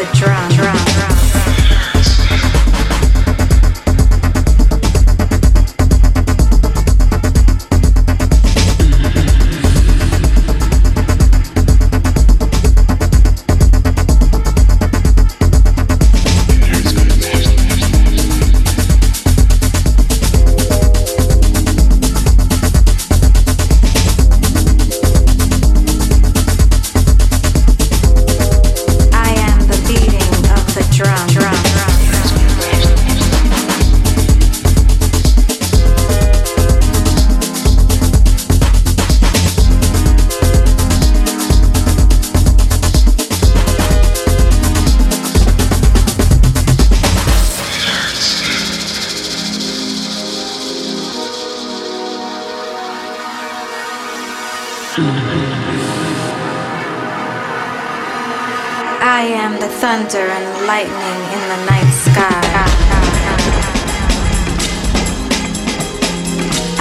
the drive.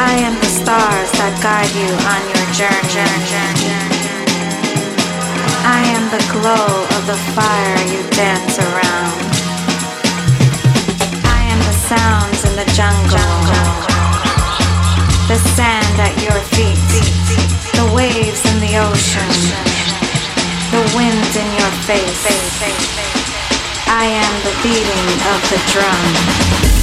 I am the stars that guide you on your journey. I am the glow of the fire you dance around. I am the sounds in the jungle. The sand at your feet. The waves in the ocean. The wind in your face. I am the beating of the drum.